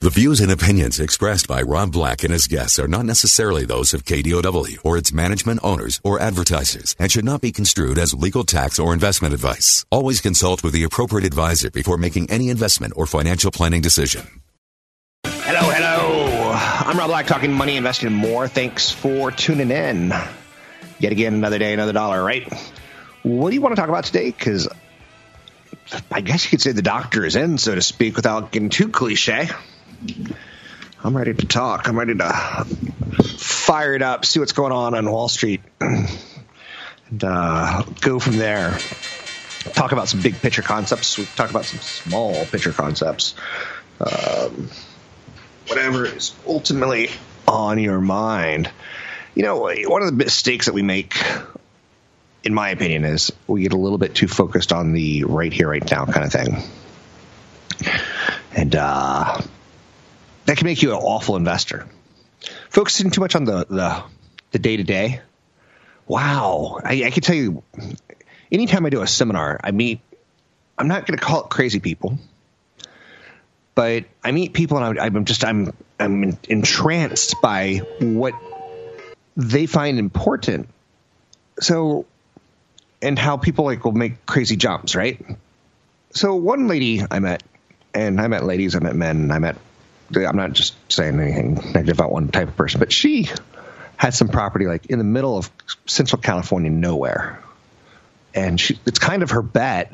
The views and opinions expressed by Rob Black and his guests are not necessarily those of KDOW or its management owners or advertisers and should not be construed as legal tax or investment advice. Always consult with the appropriate advisor before making any investment or financial planning decision. Hello, hello. I'm Rob Black talking money, investing, and more. Thanks for tuning in. Yet again, another day, another dollar, right? What do you want to talk about today? Because I guess you could say the doctor is in, so to speak, without getting too cliche. I'm ready to talk. I'm ready to fire it up, see what's going on on Wall Street, and uh, go from there. Talk about some big picture concepts. We talk about some small picture concepts. Um, whatever is ultimately on your mind. You know, one of the mistakes that we make, in my opinion, is we get a little bit too focused on the right here, right now kind of thing. And uh, that can make you an awful investor. Focusing too much on the the the day to day. Wow, I, I can tell you. Anytime I do a seminar, I meet. I'm not going to call it crazy people, but I meet people and I, I'm just I'm I'm entranced by what they find important. So, and how people like will make crazy jumps, right? So one lady I met, and I met ladies, I met men, I met I'm not just saying anything negative about one type of person, but she had some property like in the middle of Central California, nowhere, and she, it's kind of her bet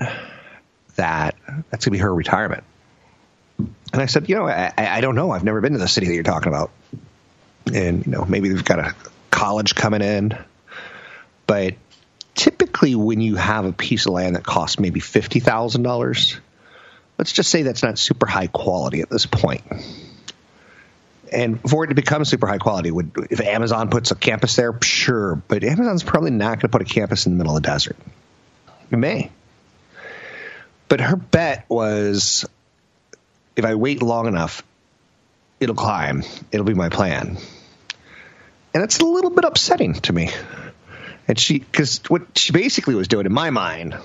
that that's gonna be her retirement. And I said, you know, I, I don't know. I've never been to the city that you're talking about, and you know, maybe they've got a college coming in, but typically when you have a piece of land that costs maybe fifty thousand dollars let's just say that's not super high quality at this point. And for it to become super high quality, would if Amazon puts a campus there, sure, but Amazon's probably not going to put a campus in the middle of the desert. It may. But her bet was if I wait long enough, it'll climb. It'll be my plan. And it's a little bit upsetting to me. And she, because what she basically was doing in my mind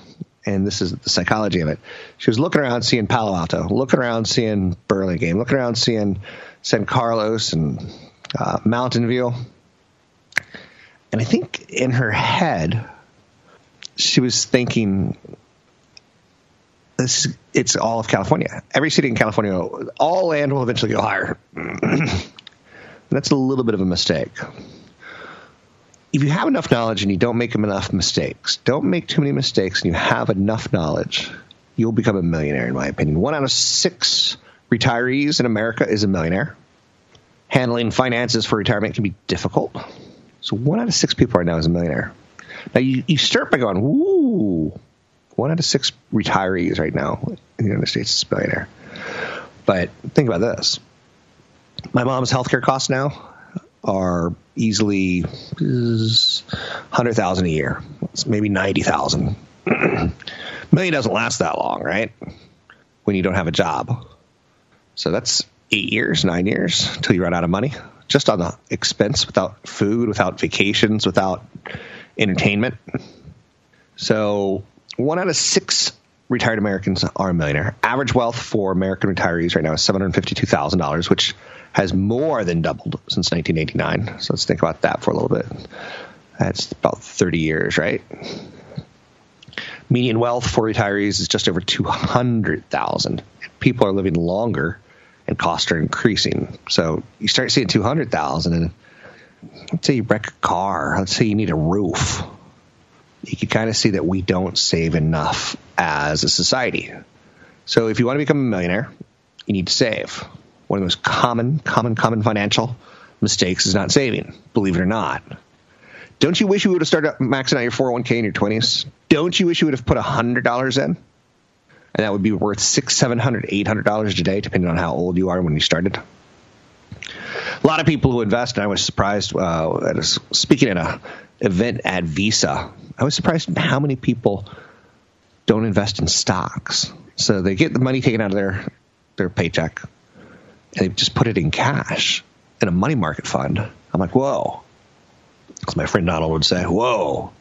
and this is the psychology of it. She was looking around, seeing Palo Alto, looking around, seeing Burlingame, looking around, seeing San Carlos and uh, Mountain View. And I think in her head, she was thinking, "This it's all of California. Every city in California, all land will eventually go higher." that's a little bit of a mistake if you have enough knowledge and you don't make enough mistakes, don't make too many mistakes, and you have enough knowledge, you'll become a millionaire, in my opinion. One out of six retirees in America is a millionaire. Handling finances for retirement can be difficult. So one out of six people right now is a millionaire. Now you, you start by going, ooh, one out of six retirees right now in the United States is a millionaire. But think about this. My mom's healthcare costs now are easily uh, hundred thousand a year, it's maybe ninety thousand. Million doesn't last that long, right? When you don't have a job, so that's eight years, nine years until you run out of money just on the expense, without food, without vacations, without entertainment. So one out of six retired Americans are a millionaire. Average wealth for American retirees right now is seven hundred fifty-two thousand dollars, which has more than doubled since 1989. So let's think about that for a little bit. That's about 30 years, right? Median wealth for retirees is just over 200,000. People are living longer and costs are increasing. So you start seeing 200,000 and let's say you wreck a car, let's say you need a roof. You can kind of see that we don't save enough as a society. So if you want to become a millionaire, you need to save. One of the most common, common, common financial mistakes is not saving, believe it or not. Don't you wish you would have started maxing out your 401k in your 20s? Don't you wish you would have put $100 in? And that would be worth six, seven hundred, eight hundred dollars a day, depending on how old you are when you started. A lot of people who invest, and I was surprised. Uh, speaking at a event at Visa, I was surprised how many people don't invest in stocks. So they get the money taken out of their their paycheck, and they just put it in cash in a money market fund. I'm like, whoa. As my friend Donald would say, whoa.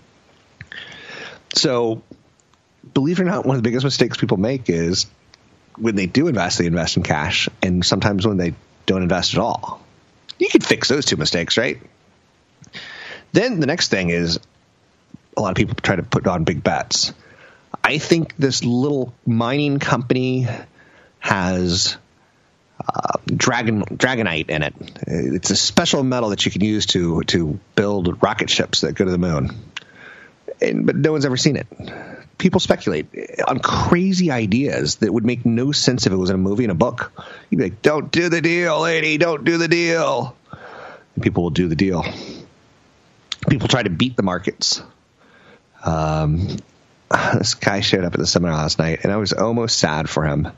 So, believe it or not, one of the biggest mistakes people make is when they do invest, they invest in cash, and sometimes when they don't invest at all. You can fix those two mistakes, right? Then the next thing is a lot of people try to put on big bets. I think this little mining company has uh, dragon dragonite in it. It's a special metal that you can use to to build rocket ships that go to the moon. And, but no one's ever seen it. People speculate on crazy ideas that would make no sense if it was in a movie and a book. You'd be like, "Don't do the deal, lady. Don't do the deal." And people will do the deal. People try to beat the markets. Um, this guy showed up at the seminar last night, and I was almost sad for him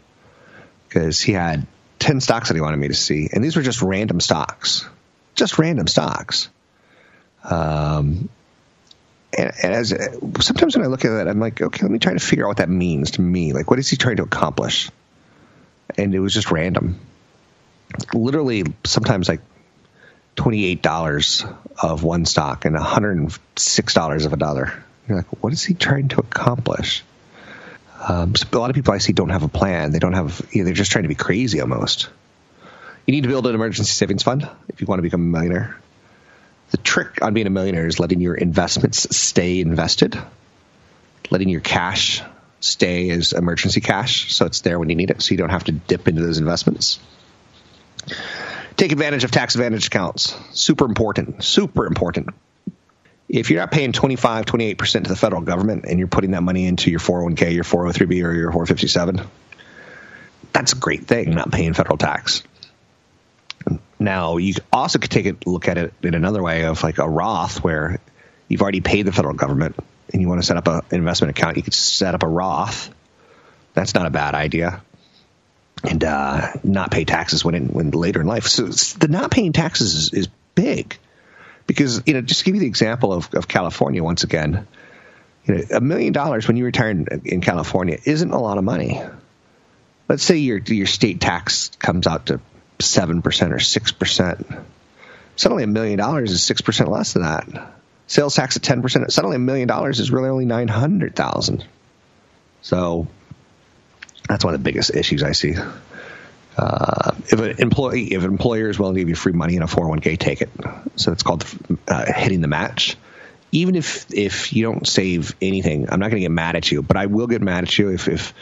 because he had 10 stocks that he wanted me to see, and these were just random stocks. Just random stocks. Um, and, and as sometimes when I look at that, I'm like, okay, let me try to figure out what that means to me. Like, what is he trying to accomplish? And it was just random. Literally, sometimes like $28 of one stock and $106 of another. You're like, what is he trying to accomplish? Um, a lot of people I see don't have a plan. They don't have. You know, they're just trying to be crazy almost. You need to build an emergency savings fund if you want to become a millionaire. The trick on being a millionaire is letting your investments stay invested, letting your cash stay as emergency cash, so it's there when you need it, so you don't have to dip into those investments. Take advantage of tax advantage accounts. Super important. Super important if you're not paying 25, 28% to the federal government and you're putting that money into your 401k, your 403b, or your 457, that's a great thing, not paying federal tax. Now, you also could take a look at it in another way of like a Roth where you've already paid the federal government and you want to set up an investment account, you could set up a Roth. That's not a bad idea. And uh, not pay taxes when, in, when later in life. So the not paying taxes is, is big because you know just give you the example of, of California once again, you know, a million dollars when you retire in, in California isn't a lot of money. Let's say your your state tax comes out to seven percent or six percent. Suddenly, a million dollars is six percent less than that. Sales tax at ten percent. Suddenly, a million dollars is really only nine hundred thousand. So that's one of the biggest issues I see. Uh, if an employee, if an employer is willing to give you free money in a 401k, take it. So it's called uh, hitting the match. Even if if you don't save anything, I'm not going to get mad at you, but I will get mad at you if if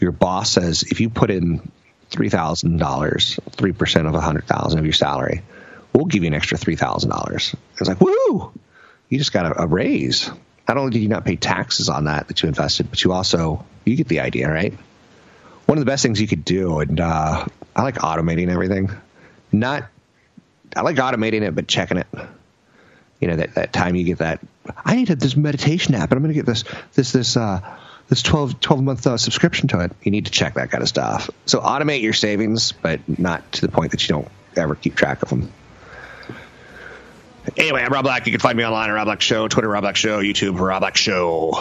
your boss says if you put in three thousand dollars, three percent of a hundred thousand of your salary, we'll give you an extra three thousand dollars. It's like woo, you just got a, a raise. Not only did you not pay taxes on that that you invested, but you also you get the idea, right? one of the best things you could do, and uh, I like automating everything. Not, I like automating it, but checking it. You know that that time you get that. I need to, this meditation app, and I'm going to get this this this uh, this 12, 12 month uh, subscription to it. You need to check that kind of stuff. So automate your savings, but not to the point that you don't ever keep track of them. Anyway, I'm Rob Black. You can find me online at Rob Black Show, Twitter Rob Black Show, YouTube Rob Black Show.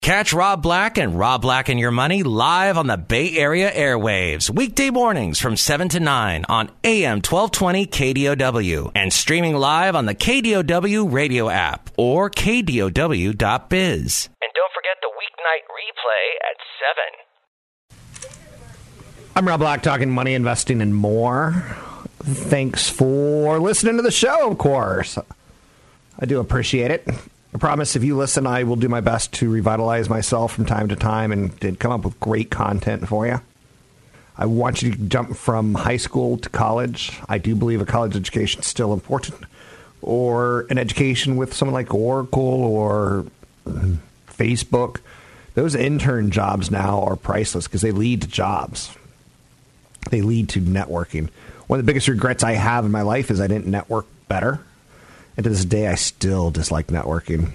Catch Rob Black and Rob Black and Your Money live on the Bay Area airwaves, weekday mornings from 7 to 9 on AM 1220 KDOW and streaming live on the KDOW radio app or KDOW.biz. And weeknight replay at 7. I'm Rob Black talking money, investing, and more. Thanks for listening to the show, of course. I do appreciate it. I promise if you listen, I will do my best to revitalize myself from time to time and, and come up with great content for you. I want you to jump from high school to college. I do believe a college education is still important, or an education with someone like Oracle or Facebook. Those intern jobs now are priceless because they lead to jobs. They lead to networking. One of the biggest regrets I have in my life is I didn't network better. And to this day, I still dislike networking.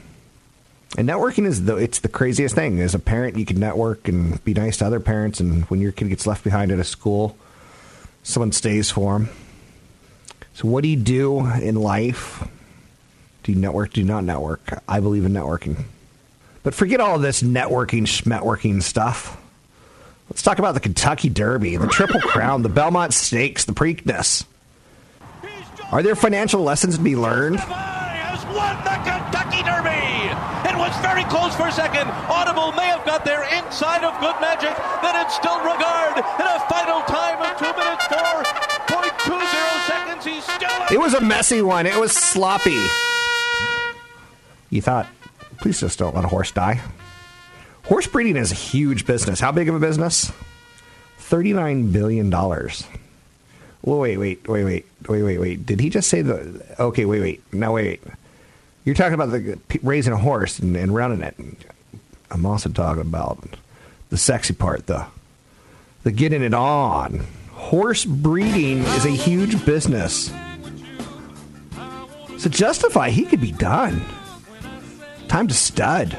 And networking is the it's the craziest thing. As a parent, you can network and be nice to other parents, and when your kid gets left behind at a school, someone stays for them. So, what do you do in life? Do you network? Do you not network? I believe in networking. But forget all this networking, schmetworking stuff. Let's talk about the Kentucky Derby, the Triple Crown, the Belmont Stakes, the Preakness. Are there financial lessons to be learned? has won the Kentucky Derby. It was very close for a second. Audible may have got there inside of Good Magic. Then it's still Regard in a final time of two minutes four point two zero seconds. He's still. It was a messy one. It was sloppy. You thought, please just don't let a horse die. Horse breeding is a huge business. How big of a business? $39 billion. Well, wait, wait, wait, wait, wait, wait, wait. Did he just say the. Okay, wait, wait. Now, wait, wait. You're talking about the raising a horse and, and running it. I'm also talking about the sexy part, the the getting it on. Horse breeding is a huge business. So Justify he could be done. Time to stud.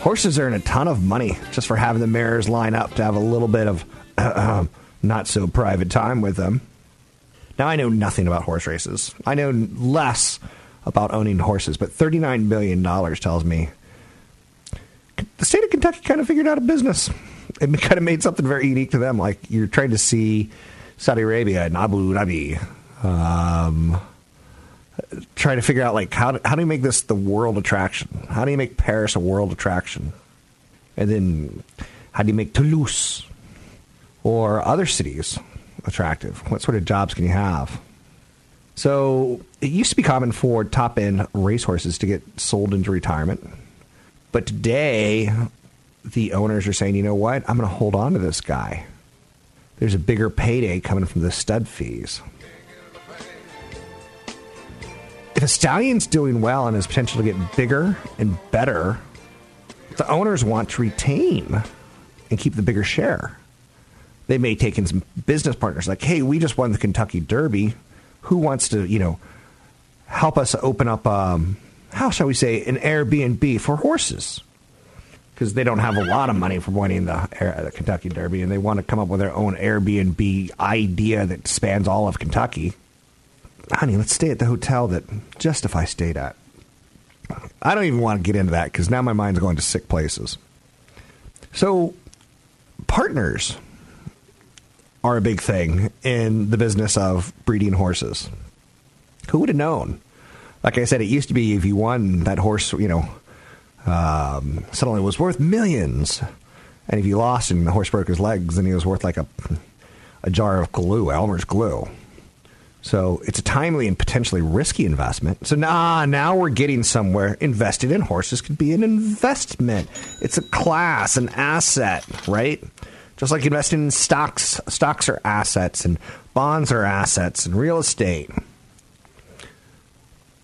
Horses earn a ton of money just for having the mares line up to have a little bit of uh, not so private time with them. Now I know nothing about horse races. I know less about owning horses, but $39 billion tells me the state of Kentucky kind of figured out a business. It kind of made something very unique to them. Like you're trying to see Saudi Arabia and Abu Dhabi, um, try to figure out like how do, how do you make this the world attraction? How do you make Paris a world attraction? And then how do you make Toulouse or other cities attractive? What sort of jobs can you have? So it used to be common for top end racehorses to get sold into retirement. But today, the owners are saying, you know what? I'm going to hold on to this guy. There's a bigger payday coming from the stud fees. If a stallion's doing well and has potential to get bigger and better, the owners want to retain and keep the bigger share. They may take in some business partners like, hey, we just won the Kentucky Derby. Who wants to, you know, help us open up, um, how shall we say, an Airbnb for horses? Because they don't have a lot of money for winning the, the Kentucky Derby and they want to come up with their own Airbnb idea that spans all of Kentucky honey, let's stay at the hotel that Justify stayed at. I don't even want to get into that because now my mind's going to sick places. So, partners are a big thing in the business of breeding horses. Who would have known? Like I said, it used to be if you won that horse, you know, um, suddenly was worth millions. And if you lost and the horse broke his legs, then he was worth like a, a jar of glue, Elmer's glue. So it's a timely and potentially risky investment. So nah, now we're getting somewhere. Invested in horses could be an investment. It's a class, an asset, right? Just like investing in stocks. Stocks are assets, and bonds are assets, and real estate.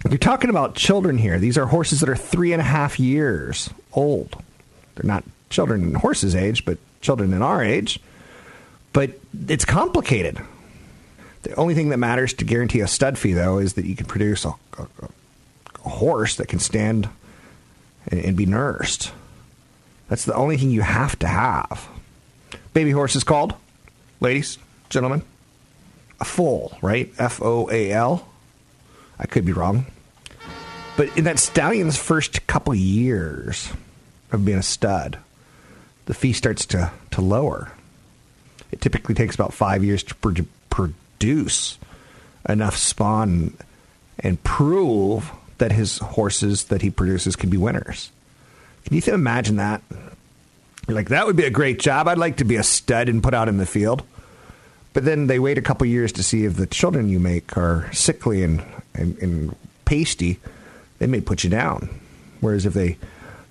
You're talking about children here. These are horses that are three and a half years old. They're not children in horses' age, but children in our age. But it's complicated the only thing that matters to guarantee a stud fee, though, is that you can produce a, a, a horse that can stand and, and, be nursed. That's the only thing you have to have. Baby horse is called, ladies, gentlemen, a foal, right? F O A L. I could be wrong. But in that stallion's first couple years of being a stud, the fee starts to, to lower. It typically takes about five years to produce enough spawn and prove that his horses that he produces can be winners. Can you imagine that? Like, that would be a great job. I'd like to be a stud and put out in the field. But then they wait a couple years to see if the children you make are sickly and, and, and pasty. They may put you down. Whereas if they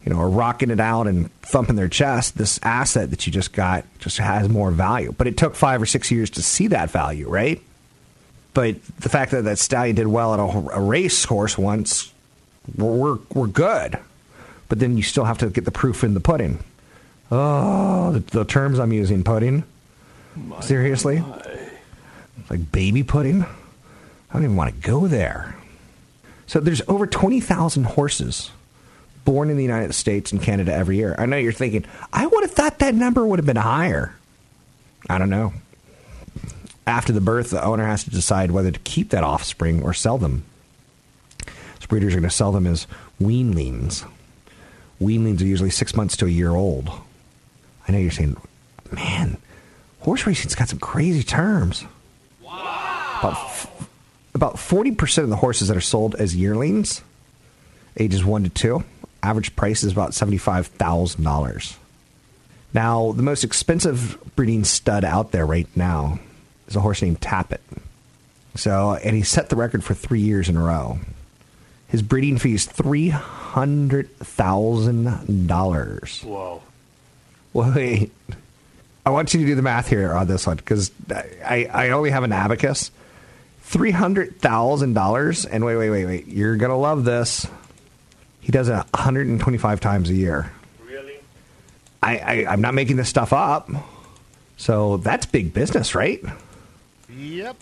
you know, are rocking it out and thumping their chest, this asset that you just got just has more value. But it took five or six years to see that value, right? But the fact that that stallion did well at a, a race horse once, we're, we're good. But then you still have to get the proof in the pudding. Oh, the, the terms I'm using, pudding. My Seriously? My. Like baby pudding? I don't even want to go there. So there's over 20,000 horses born in the United States and Canada every year. I know you're thinking, I would have thought that number would have been higher. I don't know. After the birth, the owner has to decide whether to keep that offspring or sell them. So breeders are going to sell them as weanlings. Weanlings are usually six months to a year old. I know you're saying, man, horse racing's got some crazy terms. Wow. About, about 40% of the horses that are sold as yearlings, ages 1 to 2, average price is about $75,000. Now, the most expensive breeding stud out there right now is a horse named Tapit. So, and he set the record for three years in a row. His breeding fee is three hundred thousand dollars. Whoa! Wait, I want you to do the math here on this one because I, I only have an abacus. Three hundred thousand dollars, and wait, wait, wait, wait. You're gonna love this. He does it 125 times a year. Really? I, I I'm not making this stuff up. So that's big business, right? Yep.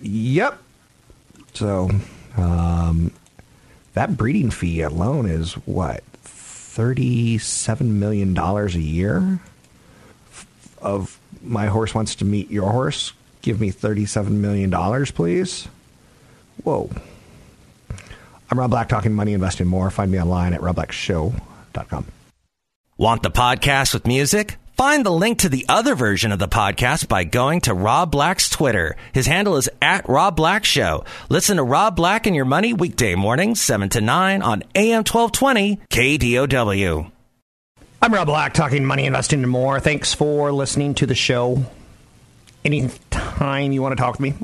Yep. So, um, that breeding fee alone is what thirty-seven million dollars a year. Of my horse wants to meet your horse. Give me thirty-seven million dollars, please. Whoa. I'm Rob Black, talking money, investing more. Find me online at robblackshow.com. Want the podcast with music? Find the link to the other version of the podcast by going to Rob Black's Twitter. His handle is at Rob Black Show. Listen to Rob Black and Your Money weekday mornings, 7 to 9 on AM 1220 KDOW. I'm Rob Black, talking money, investing, and more. Thanks for listening to the show. Anytime you want to talk to me,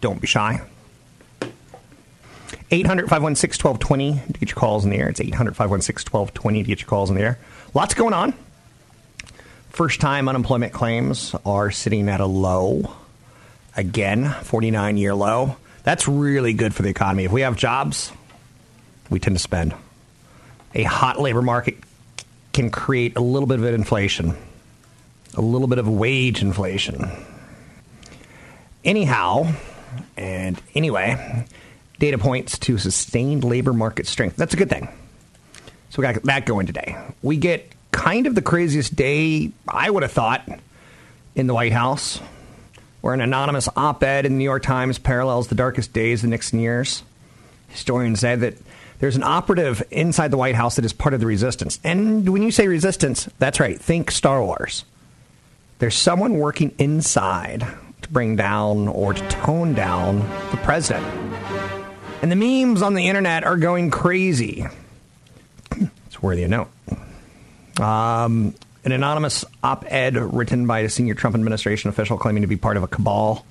don't be shy. 800 516 1220 to get your calls in the air. It's 800 516 1220 to get your calls in the air. Lots going on. First time unemployment claims are sitting at a low. Again, 49 year low. That's really good for the economy. If we have jobs, we tend to spend. A hot labor market can create a little bit of inflation, a little bit of wage inflation. Anyhow, and anyway, data points to sustained labor market strength. That's a good thing. So we got that going today. We get kind of the craziest day I would have thought in the White House, where an anonymous op ed in the New York Times parallels the darkest days of the Nixon years. Historians say that there's an operative inside the White House that is part of the resistance. And when you say resistance, that's right, think Star Wars. There's someone working inside to bring down or to tone down the president. And the memes on the internet are going crazy. It's worthy of note. Um, an anonymous op ed written by a senior Trump administration official claiming to be part of a cabal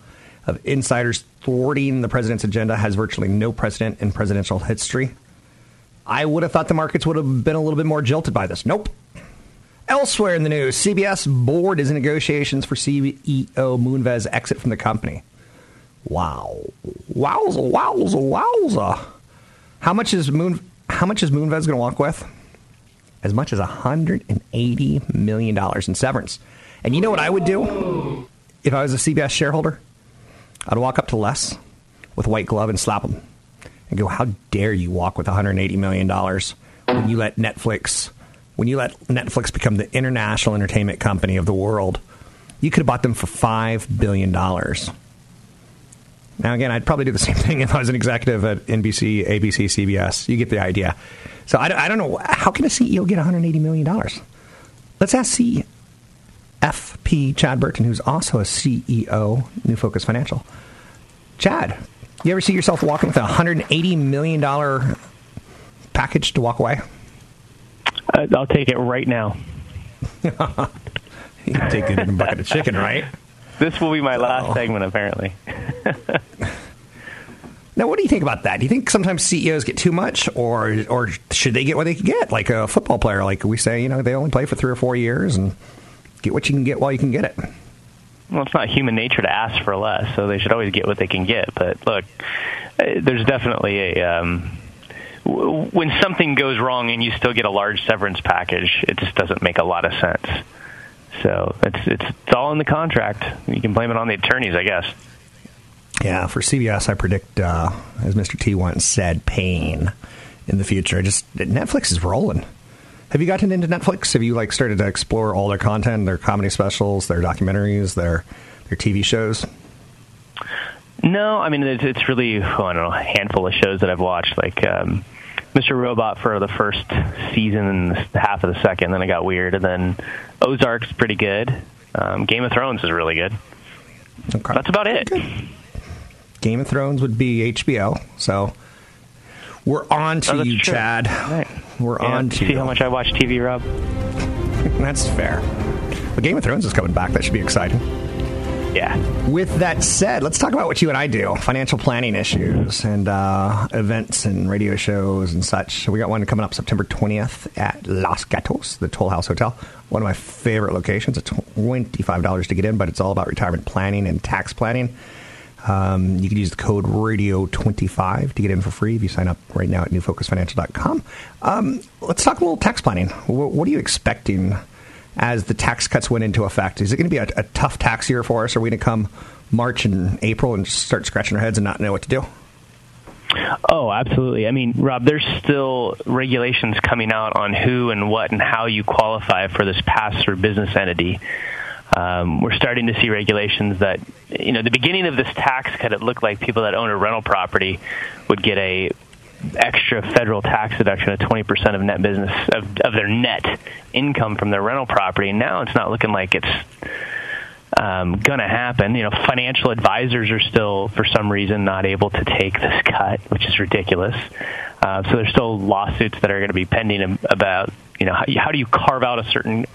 of insiders thwarting the president's agenda has virtually no precedent in presidential history. I would have thought the markets would have been a little bit more jilted by this. Nope. Elsewhere in the news, CBS board is in negotiations for CEO Moonves' exit from the company. Wow. Wowza, wowza, wowza. How much is Moon how much is Moonves going to walk with? as much as $180 million in severance. And you know what I would do if I was a CBS shareholder? I'd walk up to Les with white glove and slap him and go, How dare you walk with $180 million when you let Netflix. When you let Netflix become the international entertainment company of the world, you could have bought them for $5 billion. Now, again, I'd probably do the same thing if I was an executive at NBC, ABC, CBS. You get the idea. So I, I don't know. How can a CEO get $180 million? Let's ask CFP Chad Burton, who's also a CEO, New Focus Financial. Chad, you ever see yourself walking with a $180 million package to walk away? Uh, I'll take it right now. you can take it in a bucket of chicken, right? This will be my last oh. segment, apparently. Now, what do you think about that? Do you think sometimes CEOs get too much, or or should they get what they can get, like a football player? Like we say, you know, they only play for three or four years, and get what you can get while you can get it. Well, it's not human nature to ask for less, so they should always get what they can get. But look, uh, there's definitely a um, when something goes wrong and you still get a large severance package, it just doesn't make a lot of sense. So it's it's, it's all in the contract. You can blame it on the attorneys, I guess. Yeah, for CBS, I predict, uh, as Mr. T once said, pain in the future. I Just Netflix is rolling. Have you gotten into Netflix? Have you like started to explore all their content, their comedy specials, their documentaries, their their TV shows? No, I mean it's, it's really oh, I don't know a handful of shows that I've watched, like um, Mr. Robot for the first season and half of the second. Then it got weird, and then Ozark's pretty good. Um, Game of Thrones is really good. Okay. That's about it. Game of Thrones would be HBO. So we're on to Oh, you, true. Chad. Right. We're Yeah, on to see you. how much I watch TV, Rob. That's fair. But Game of Thrones is coming back. That should be exciting. Yeah. With that said, let's talk about what you and I do financial planning issues and uh, events and radio shows and such. We got one coming up September 20th at Los Gatos, the Toll House Hotel. One of my favorite locations. It's $25 to get in, but it's all about retirement planning and tax planning. Um, you can use the code radio25 to get in for free if you sign up right now at newfocusfinancial.com. Um, let's talk a little tax planning. What, what are you expecting as the tax cuts went into effect? Is it going to be a, a tough tax year for us? Are we going to come March and April and just start scratching our heads and not know what to do? Oh, absolutely. I mean, Rob, there's still regulations coming out on who and what and how you qualify for this pass-through business entity. Um, we're starting to see regulations that, you know, the beginning of this tax cut, it looked like people that own a rental property would get a extra federal tax deduction of 20% of net business of, of their net income from their rental property. Now it's not looking like it's um, going to happen. You know, financial advisors are still, for some reason, not able to take this cut, which is ridiculous. Uh, so there's still lawsuits that are going to be pending about, you know, how, how do you carve out a certain,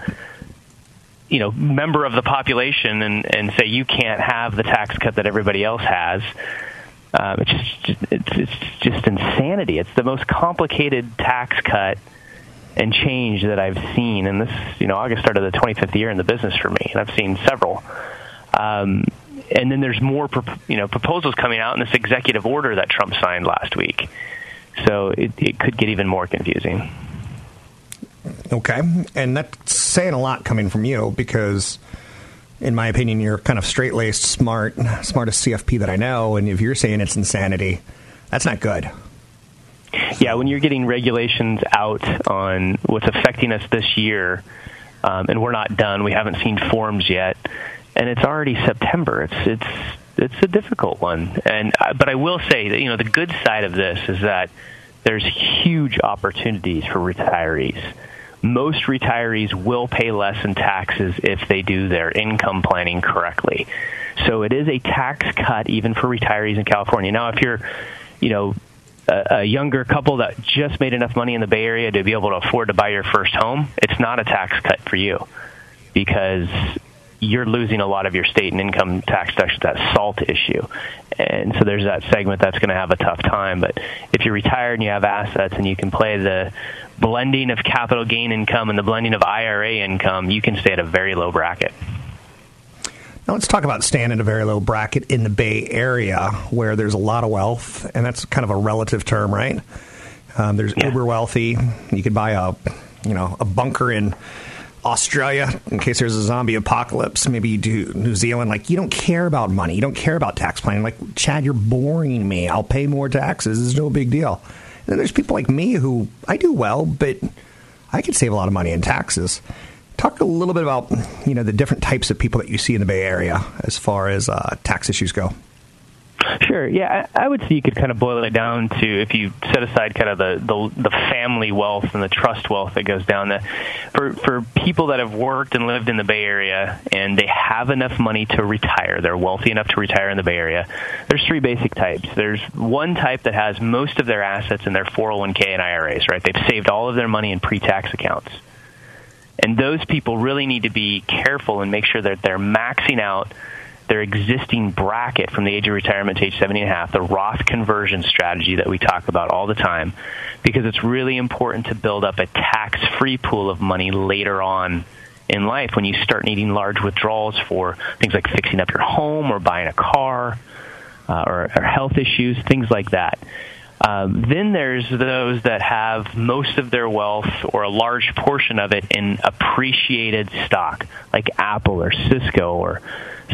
you know, member of the population and, and say you can't have the tax cut that everybody else has. Um, it's just it's, it's just insanity. It's the most complicated tax cut and change that I've seen. And this, you know, August started the 25th year in the business for me, and I've seen several. Um, and then there's more, you know, proposals coming out in this executive order that Trump signed last week. So it, it could get even more confusing. Okay. And that's saying a lot coming from you because, in my opinion, you're kind of straight laced, smart, smartest CFP that I know. And if you're saying it's insanity, that's not good. Yeah, when you're getting regulations out on what's affecting us this year, um, and we're not done, we haven't seen forms yet, and it's already September. It's it's it's a difficult one. And uh, but I will say that you know the good side of this is that there's huge opportunities for retirees. Most retirees will pay less in taxes if they do their income planning correctly. So it is a tax cut even for retirees in California. Now, if you're, you know, a, younger couple that just made enough money in the Bay Area to be able to afford to buy your first home, it's not a tax cut for you because you're losing a lot of your state and income tax deductions, that SALT issue. And so there's that segment that's going to have a tough time. But if you're retired and you have assets and you can play the blending of capital gain income and the blending of IRA income, you can stay at a very low bracket. Now let's talk about staying in a very low bracket in the Bay Area where there's a lot of wealth, and that's kind of a relative term, right? Um, there's uber wealthy. You could buy a, you know, a bunker in Australia in case there's a zombie apocalypse. Maybe you do New Zealand. Like you don't care about money. You don't care about tax planning. Like Chad, you're boring me. I'll pay more taxes. It's no big deal. There's people like me who I do well, but I could save a lot of money in taxes. Talk a little bit about you know the different types of people that you see in the Bay Area as far as uh, tax issues go. Sure. Yeah, I I would say you could kind of boil it down to if you set aside kind of the the, the family wealth and the trust wealth that goes down. That for for people that have worked and lived in the Bay Area and they have enough money to retire, they're wealthy enough to retire in the Bay Area. There's three basic types. There's one type that has most of their assets in their 401k and IRAs. Right, they've saved all of their money in pre-tax accounts. And those people really need to be careful and make sure that they're maxing out their existing bracket from the age of retirement to age 70 and a half, the Roth conversion strategy that we talk about all the time, because it's really important to build up a tax free pool of money later on in life when you start needing large withdrawals for things like fixing up your home or buying a car uh, or, or health issues, things like that. Um, then there's those that have most of their wealth or a large portion of it in appreciated stock, like Apple or Cisco or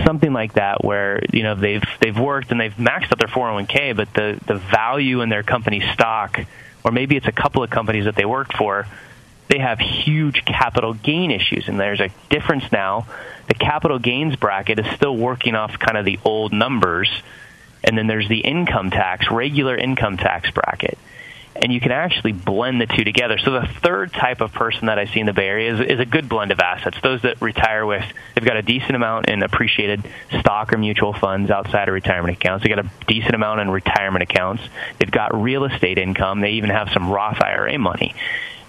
something like that, where you know they've they've worked and they've maxed out their 401k, but the the value in their company stock or maybe it's a couple of companies that they worked for, they have huge capital gain issues. And there's a difference now. The capital gains bracket is still working off kind of the old numbers. And then there's the income tax, regular income tax bracket and you can actually blend the two together. So the third type of person that I see in the Bay Area is, is a good blend of assets. Those that retire with, they've got a decent amount in appreciated stock or mutual funds outside of retirement accounts. They've got a decent amount in retirement accounts. They've got real estate income. They even have some Roth IRA money.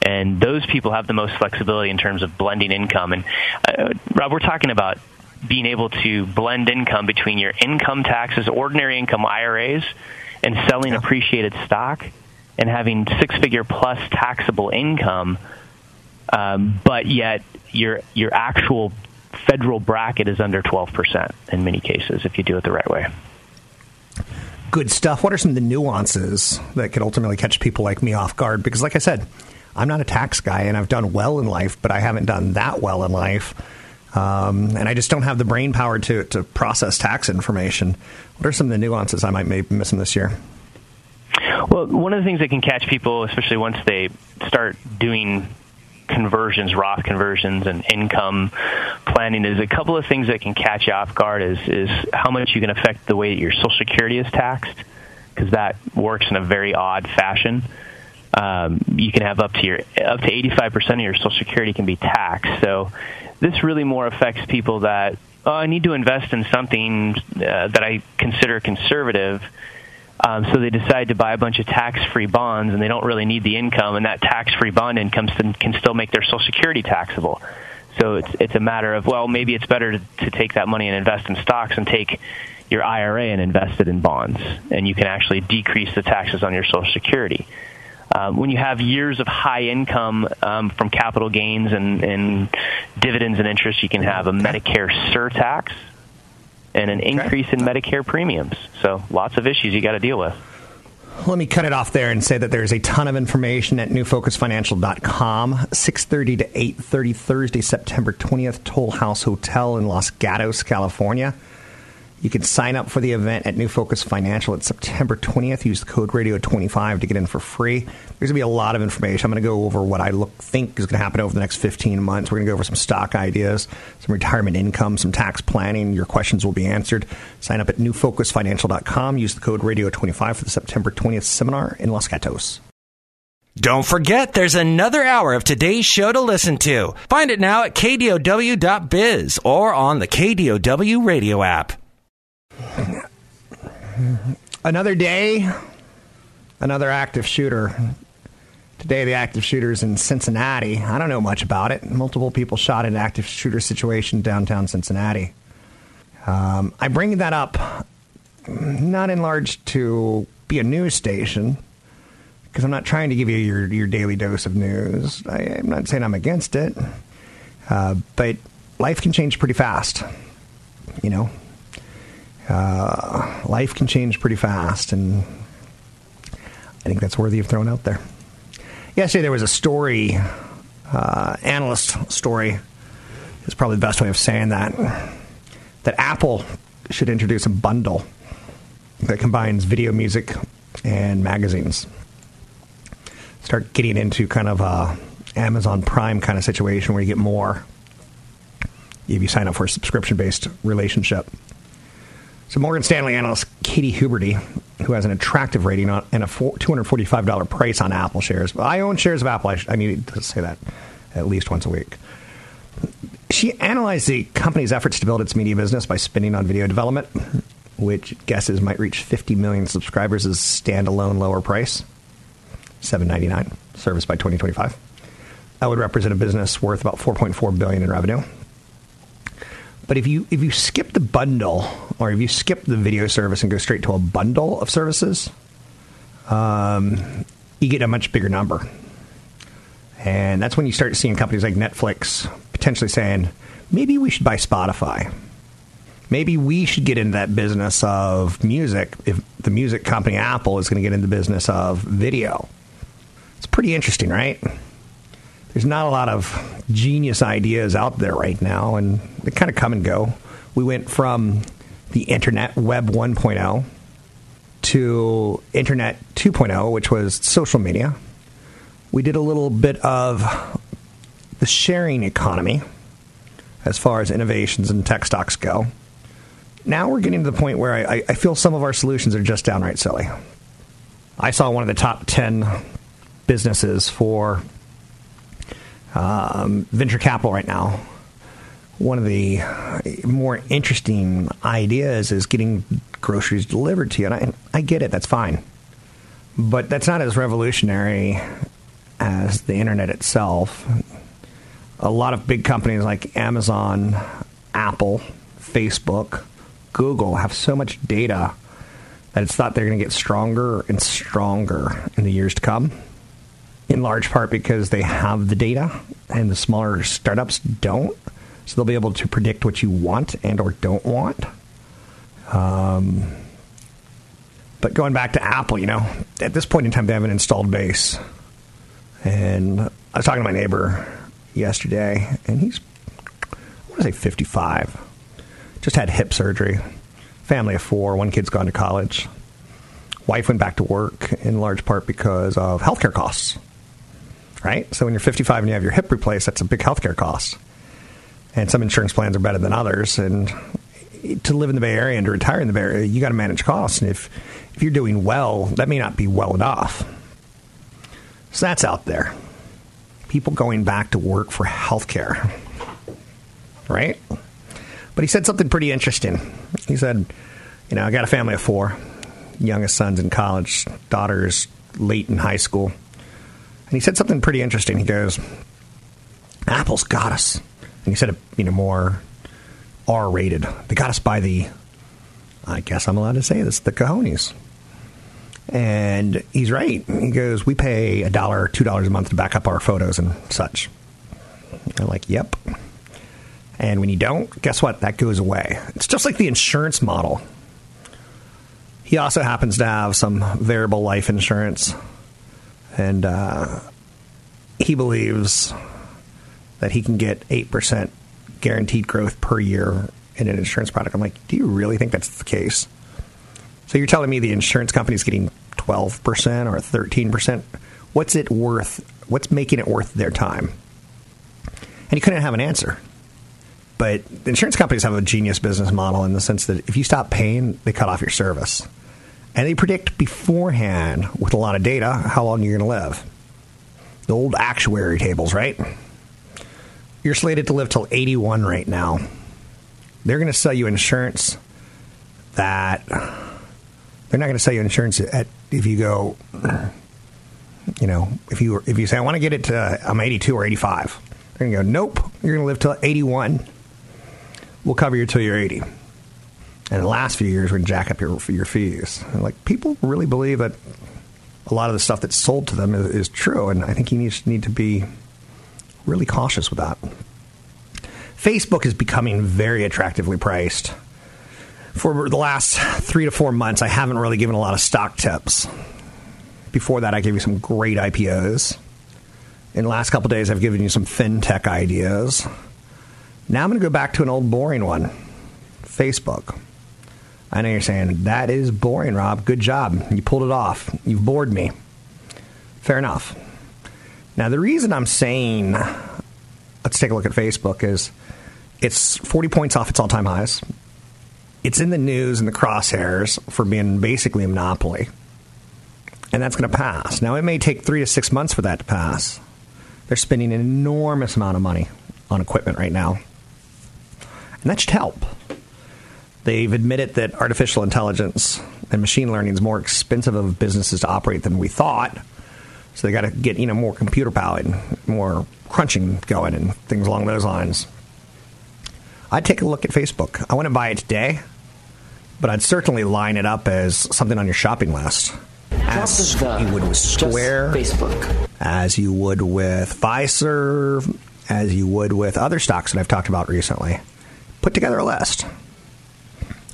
And those people have the most flexibility in terms of blending income. And uh, Rob, we're talking about being able to blend income between your income taxes, ordinary income IRAs, and selling appreciated stock and having six figure plus taxable income, um, but yet your your actual federal bracket is under 12% in many cases if you do it the right way. Good stuff. What are some of the nuances that could ultimately catch people like me off guard? Because, like I said, I'm not a tax guy and I've done well in life, but I haven't done that well in life. Um, and I just don't have the brain power to, to process tax information. What are some of the nuances I might be missing this year? Well, one of the things that can catch people, especially once they start doing conversions, Roth conversions, and income planning, is a couple of things that can catch you off guard. Is is how much you can affect the way that your Social Security is taxed, because that works in a very odd fashion. Um, you can have up to your up to 85% of your Social Security can be taxed. So this really more affects people that oh, I need to invest in something uh, that I consider conservative um, so they decide to buy a bunch of tax-free bonds, and they don't really need the income, and that tax-free bond income can still make their Social Security taxable. So it's it's a matter of well, maybe it's better to, to take that money and invest in stocks and take your IRA and invest it in bonds, and you can actually decrease the taxes on your Social Security. Um, when you have years of high income um, from capital gains and, and dividends and interest, you can have a Medicare surtax, and an increase in Medicare premiums. So lots of issues you got to deal with. Let me cut it off there and say that there's a ton of information at newfocusfinancial.com. 6:30 to 8:30 Thursday, September 20th, Toll House Hotel in Los Gatos, California. You can sign up for the event at New Focus Financial. It's September 20th. Use the code radio25 to get in for free. There's going to be a lot of information. I'm going to go over what I look, think is going to happen over the next 15 months. We're going to go over some stock ideas, some retirement income, some tax planning. Your questions will be answered. Sign up at newfocusfinancial.com. Use the code radio25 for the September 20th seminar in Los Gatos. Don't forget, there's another hour of today's show to listen to. Find it now at kdow.biz or on the KDOW radio app. Another day, another active shooter. Today, the active shooter's in Cincinnati. I don't know much about it. Multiple people shot in an active shooter situation downtown Cincinnati. Um, I bring that up not in large to be a news station because I'm not trying to give you your, your daily dose of news. I, am not saying I'm against it, uh, but life can change pretty fast. You know, uh, life can change pretty fast, and I think that's worthy of throwing out there. Yesterday there was a story, uh, analyst story, is probably the best way of saying that, that Apple should introduce a bundle that combines video, music, and magazines. Start getting into kind of a Amazon Prime kind of situation where you get more if you sign up for a subscription based relationship. So Morgan Stanley analyst Katie Huberty, who has an attractive rating on, and a $245 price on Apple shares. I own shares of Apple. I, sh- I need to say that at least once a week. She analyzed the company's efforts to build its media business by spending on video development, which guesses might reach 50 million subscribers as standalone lower price, 7.99, service by 2025. That would represent a business worth about 4.4 billion in revenue, but if you if you skip the bundle or if you skip the video service and go straight to a bundle of services, um, you get a much bigger number. And that's when you start seeing companies like Netflix potentially saying, maybe we should buy Spotify. Maybe we should get into that business of music if the music company Apple is going to get into the business of video. It's pretty interesting, right? there's not a lot of genius ideas out there right now, and they kind of come and go. We went from the internet, Web 1.0, to Internet 2.0, which was social media. We did a little bit of the sharing economy as far as innovations and tech stocks go. Now we're getting to the point where I, I feel some of our solutions are just downright silly. I saw one of the top 10 businesses for um, venture capital right now. One of the more interesting ideas is getting groceries delivered to you. And I, I get it, that's fine. But that's not as revolutionary as the internet itself. A lot of big companies like Amazon, Apple, Facebook, Google have so much data that it's thought they're going to get stronger and stronger in the years to come. In large part because they have the data and the smaller startups don't. So they'll be able to predict what you want and or don't want. Um, but going back to Apple, you know, at this point in time, they have an installed base. And I was talking to my neighbor yesterday, and he's, I want to say 55. Just had hip surgery. Family of four. One kid's gone to college. Wife went back to work in large part because of healthcare costs. Right? So when you're 55 and you have your hip replaced, that's a big healthcare cost. And some insurance plans are better than others. And to live in the Bay Area and to retire in the Bay Area, you got to manage costs. And if, if you're doing well, that may not be well enough. So that's out there. People going back to work for healthcare. Right? But he said something pretty interesting. He said, You know, I got a family of four, youngest son's in college, daughter's late in high school. And he said something pretty interesting. He goes, Apple's got us. He said you know, more R rated. They got us by the, I guess I'm allowed to say this, the cojones. And he's right. He goes, We pay a dollar, two dollars a month to back up our photos and such. I'm like, Yep. And when you don't, guess what? That goes away. It's just like the insurance model. He also happens to have some variable life insurance. And uh, he believes that he can get 8% guaranteed growth per year in an insurance product. I'm like, do you really think that's the case? So you're telling me the insurance company is getting 12% or 13%? What's it worth? What's making it worth their time? And he couldn't have an answer. But insurance companies have a genius business model in the sense that if you stop paying, they cut off your service. And they predict beforehand with a lot of data how long you're going to live. The old actuary tables, right? You're slated to live till 81 right now. They're going to sell you insurance that they're not going to sell you insurance at if you go you know, if you if you say I want to get it to I'm 82 or 85. They're going to go, "Nope, you're going to live till 81." we'll cover you till you're 80. And the last few years, to jack up your, your fees. And like people really believe that a lot of the stuff that's sold to them is, is true, and I think you need, need to be really cautious with that. Facebook is becoming very attractively priced. For the last three to four months, I haven't really given a lot of stock tips. Before that, I gave you some great IPOs. In the last couple days, I've given you some fintech ideas. Now I'm going to go back to an old boring one Facebook. I know you're saying, that is boring, Rob. Good job. You pulled it off. You've bored me. Fair enough. Now, the reason I'm saying, let's take a look at Facebook, is it's 40 points off its all time highs. It's in the news and the crosshairs for being basically a monopoly. And that's going to pass. Now, it may take three to six months for that to pass. They're spending an enormous amount of money on equipment right now and that should help. They've admitted that artificial intelligence and machine learning is more expensive of businesses to operate than we thought. So they got to get you know more computer power and more crunching going and things along those lines. I'd take a look at Facebook. I wouldn't buy it today, but I'd certainly line it up as something on your shopping list. As you would with Square, Facebook, as you would with Fiserv, as you would with other stocks that I've talked about recently put together a list.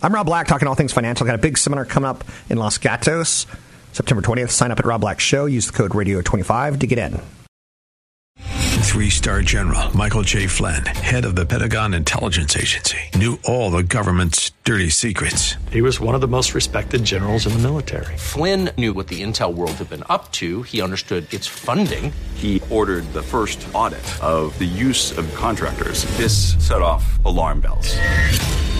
I'm Rob Black, talking all things financial. Got a big seminar coming up in Los Gatos, September 20th. Sign up at Rob Black Show. Use the code Radio25 to get in. Three star general Michael T. Flynn, head of the Pentagon Intelligence Agency, knew all the government's dirty secrets. He was one of the most respected generals in the military. Flynn knew what the intel world had been up to. He understood its funding. He ordered the first audit of the use of contractors. This set off alarm bells.